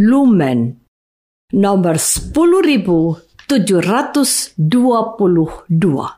Lumen nomor 10722.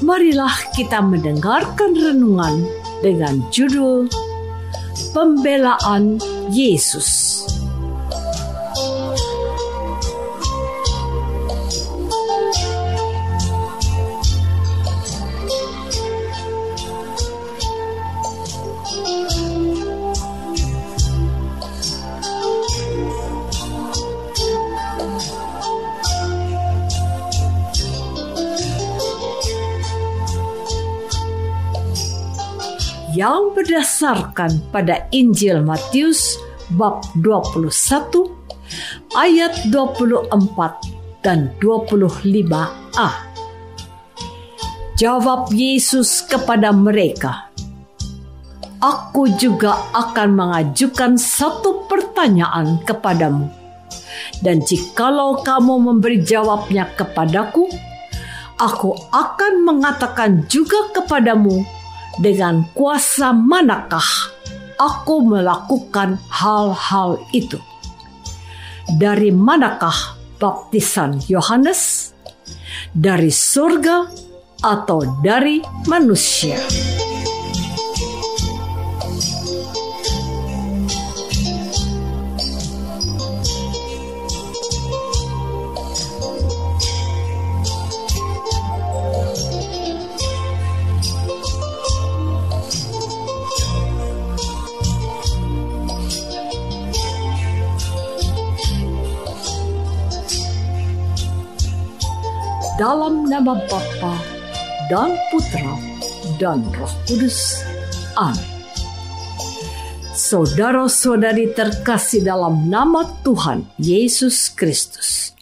marilah kita mendengarkan renungan dengan judul Pembelaan Yesus. Berdasarkan pada Injil Matius bab 21 ayat 24 dan 25a. Jawab Yesus kepada mereka, Aku juga akan mengajukan satu pertanyaan kepadamu. Dan jikalau kamu memberi jawabnya kepadaku, aku akan mengatakan juga kepadamu dengan kuasa manakah aku melakukan hal-hal itu? Dari manakah baptisan Yohanes? Dari surga atau dari manusia? Dalam nama Bapa dan Putra dan Roh Kudus. Amin. Saudara-saudari terkasih dalam nama Tuhan Yesus Kristus.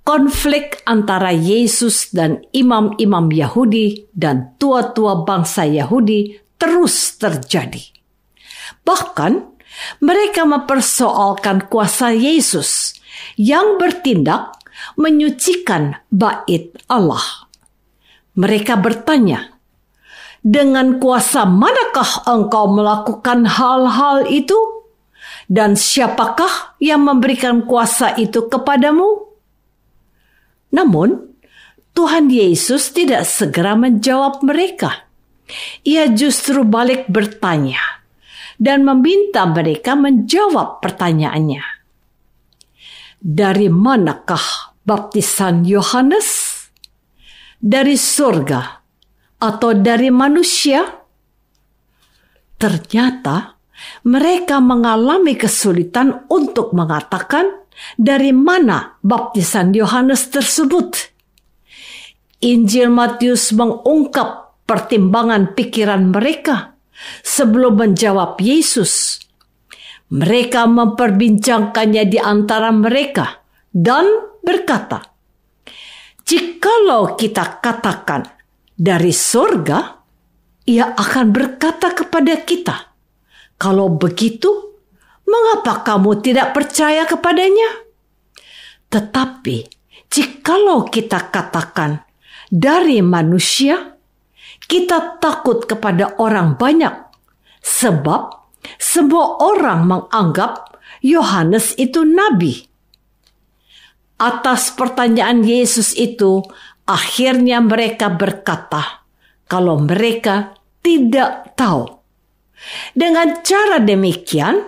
Konflik antara Yesus dan imam-imam Yahudi dan tua-tua bangsa Yahudi terus terjadi. Bahkan mereka mempersoalkan kuasa Yesus yang bertindak menyucikan bait Allah. Mereka bertanya, "Dengan kuasa manakah engkau melakukan hal-hal itu? Dan siapakah yang memberikan kuasa itu kepadamu?" Namun, Tuhan Yesus tidak segera menjawab mereka. Ia justru balik bertanya dan meminta mereka menjawab pertanyaannya. Dari manakah baptisan Yohanes? Dari surga atau dari manusia? Ternyata mereka mengalami kesulitan untuk mengatakan dari mana baptisan Yohanes tersebut. Injil Matius mengungkap pertimbangan pikiran mereka sebelum menjawab Yesus. Mereka memperbincangkannya di antara mereka dan berkata, "Jikalau kita katakan dari surga, ia akan berkata kepada kita, "Kalau begitu, mengapa kamu tidak percaya kepadanya?" Tetapi, jikalau kita katakan dari manusia, kita takut kepada orang banyak, sebab semua orang menganggap Yohanes itu nabi. Atas pertanyaan Yesus itu, akhirnya mereka berkata, kalau mereka tidak tahu. Dengan cara demikian,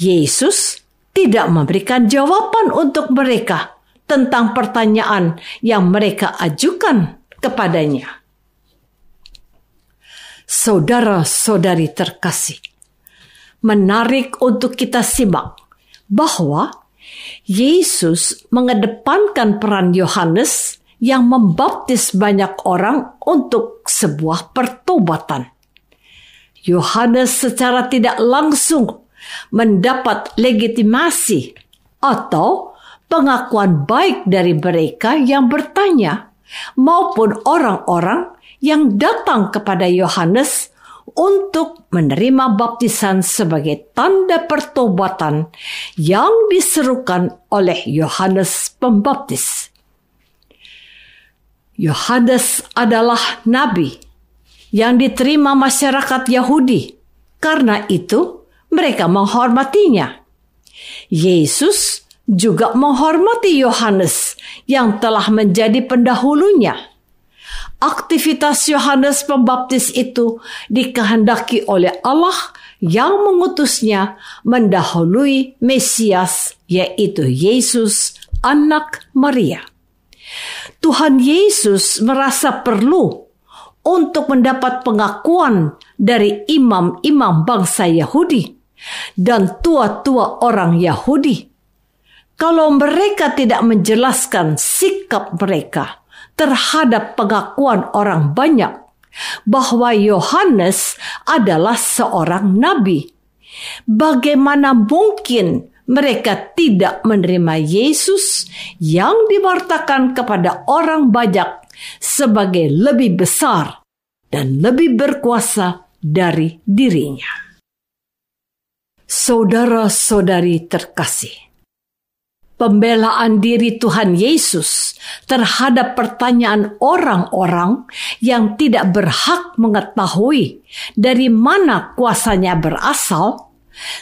Yesus tidak memberikan jawaban untuk mereka tentang pertanyaan yang mereka ajukan kepadanya. Saudara-saudari terkasih, menarik untuk kita simak bahwa Yesus mengedepankan peran Yohanes yang membaptis banyak orang untuk sebuah pertobatan. Yohanes secara tidak langsung mendapat legitimasi atau pengakuan baik dari mereka yang bertanya maupun orang-orang yang datang kepada Yohanes untuk menerima baptisan sebagai tanda pertobatan yang diserukan oleh Yohanes Pembaptis. Yohanes adalah nabi yang diterima masyarakat Yahudi. Karena itu, mereka menghormatinya. Yesus juga menghormati Yohanes yang telah menjadi pendahulunya aktivitas Yohanes Pembaptis itu dikehendaki oleh Allah yang mengutusnya mendahului Mesias, yaitu Yesus, anak Maria. Tuhan Yesus merasa perlu untuk mendapat pengakuan dari imam-imam bangsa Yahudi dan tua-tua orang Yahudi. Kalau mereka tidak menjelaskan sikap mereka, terhadap pengakuan orang banyak bahwa Yohanes adalah seorang nabi. Bagaimana mungkin mereka tidak menerima Yesus yang diwartakan kepada orang banyak sebagai lebih besar dan lebih berkuasa dari dirinya? Saudara-saudari terkasih, pembelaan diri Tuhan Yesus terhadap pertanyaan orang-orang yang tidak berhak mengetahui dari mana kuasanya berasal,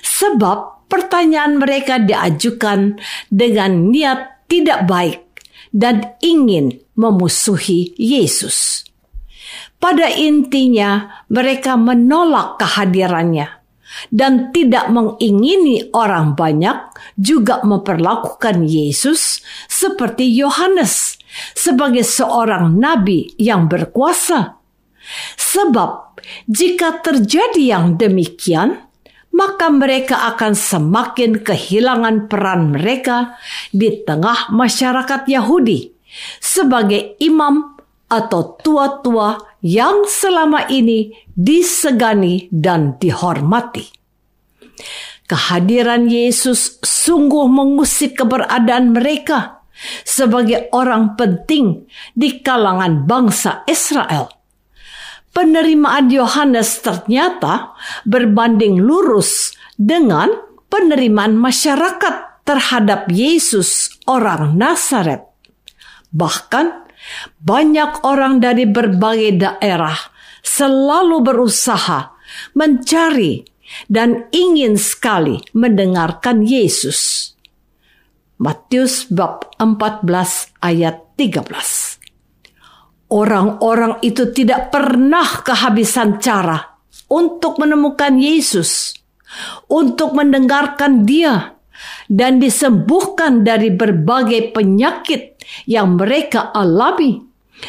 sebab pertanyaan mereka diajukan dengan niat tidak baik dan ingin memusuhi Yesus. Pada intinya, mereka menolak kehadirannya dan tidak mengingini orang banyak juga memperlakukan Yesus seperti Yohanes sebagai seorang nabi yang berkuasa. Sebab jika terjadi yang demikian, maka mereka akan semakin kehilangan peran mereka di tengah masyarakat Yahudi sebagai imam atau tua-tua yang selama ini disegani dan dihormati. Kehadiran Yesus sungguh mengusik keberadaan mereka sebagai orang penting di kalangan bangsa Israel. Penerimaan Yohanes ternyata berbanding lurus dengan penerimaan masyarakat terhadap Yesus orang Nazaret. Bahkan banyak orang dari berbagai daerah selalu berusaha mencari dan ingin sekali mendengarkan Yesus. Matius bab 14 ayat 13. Orang-orang itu tidak pernah kehabisan cara untuk menemukan Yesus, untuk mendengarkan Dia dan disembuhkan dari berbagai penyakit yang mereka alami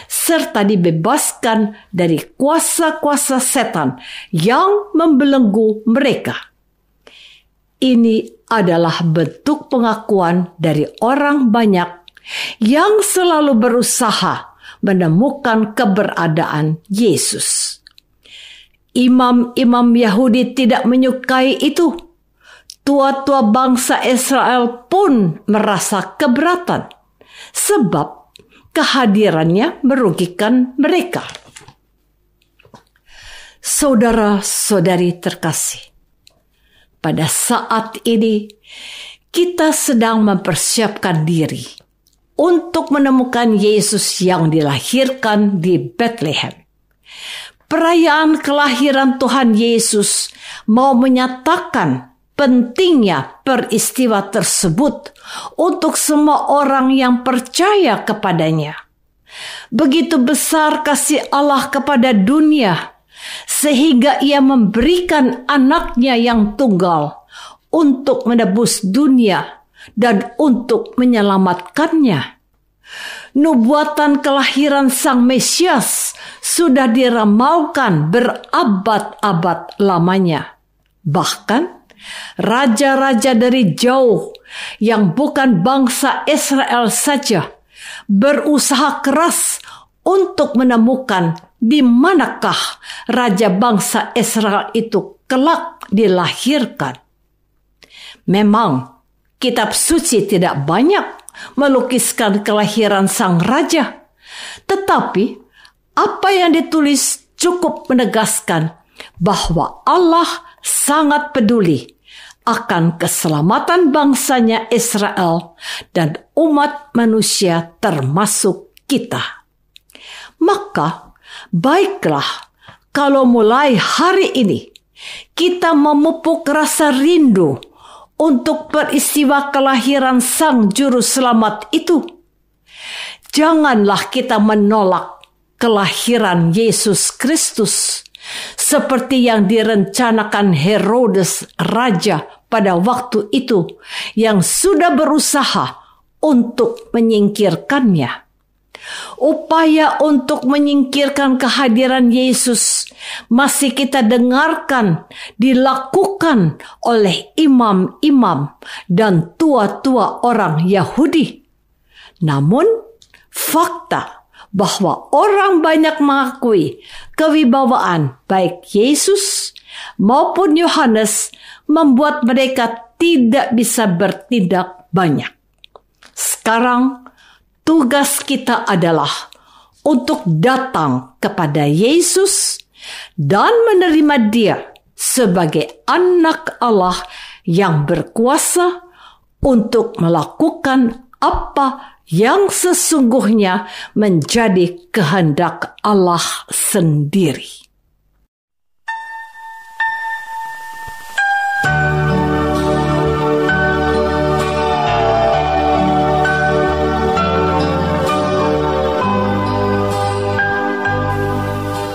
serta dibebaskan dari kuasa-kuasa setan yang membelenggu mereka. Ini adalah bentuk pengakuan dari orang banyak yang selalu berusaha menemukan keberadaan Yesus. Imam-imam Yahudi tidak menyukai itu tua-tua bangsa Israel pun merasa keberatan sebab kehadirannya merugikan mereka. Saudara-saudari terkasih, pada saat ini kita sedang mempersiapkan diri untuk menemukan Yesus yang dilahirkan di Bethlehem. Perayaan kelahiran Tuhan Yesus mau menyatakan pentingnya peristiwa tersebut untuk semua orang yang percaya kepadanya. Begitu besar kasih Allah kepada dunia sehingga ia memberikan anaknya yang tunggal untuk menebus dunia dan untuk menyelamatkannya. Nubuatan kelahiran Sang Mesias sudah diramalkan berabad-abad lamanya. Bahkan raja-raja dari jauh yang bukan bangsa Israel saja berusaha keras untuk menemukan di manakah raja bangsa Israel itu kelak dilahirkan. Memang kitab suci tidak banyak melukiskan kelahiran sang raja, tetapi apa yang ditulis cukup menegaskan bahwa Allah sangat peduli akan keselamatan bangsanya Israel dan umat manusia termasuk kita. Maka Baiklah, kalau mulai hari ini kita memupuk rasa rindu untuk peristiwa kelahiran Sang Juru Selamat itu, janganlah kita menolak kelahiran Yesus Kristus seperti yang direncanakan Herodes raja pada waktu itu yang sudah berusaha untuk menyingkirkannya. Upaya untuk menyingkirkan kehadiran Yesus masih kita dengarkan dilakukan oleh imam-imam dan tua-tua orang Yahudi. Namun, fakta bahwa orang banyak mengakui kewibawaan baik Yesus maupun Yohanes membuat mereka tidak bisa bertindak banyak. Sekarang tugas kita adalah untuk datang kepada Yesus dan menerima Dia sebagai Anak Allah yang berkuasa untuk melakukan apa yang sesungguhnya menjadi kehendak Allah sendiri.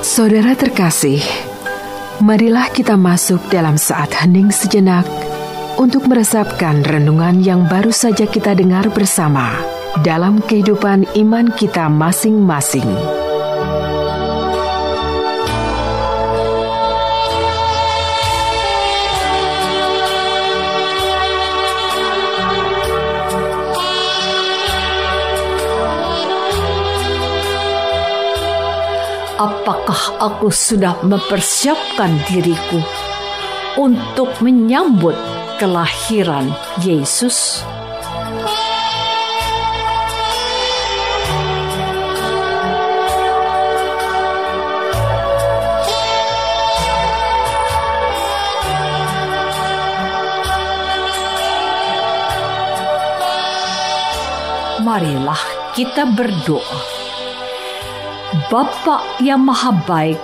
Saudara terkasih, marilah kita masuk dalam saat hening sejenak untuk meresapkan renungan yang baru saja kita dengar bersama dalam kehidupan iman kita masing-masing. apakah aku sudah mempersiapkan diriku untuk menyambut kelahiran Yesus? Marilah kita berdoa Bapak yang Maha Baik,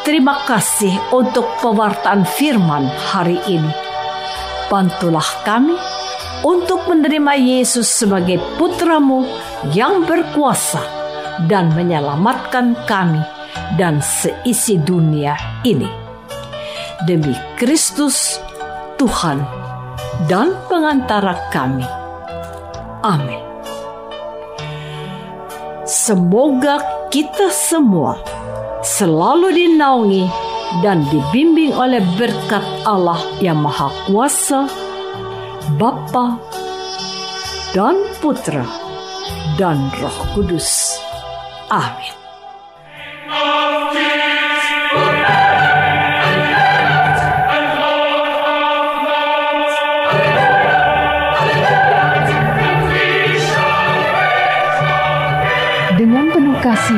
terima kasih untuk pewartaan firman hari ini. Bantulah kami untuk menerima Yesus sebagai putramu yang berkuasa dan menyelamatkan kami dan seisi dunia ini. Demi Kristus, Tuhan dan pengantara kami. Amin. Semoga kita semua selalu dinaungi dan dibimbing oleh berkat Allah yang Maha Kuasa, Bapa dan Putra dan Roh Kudus. Amin.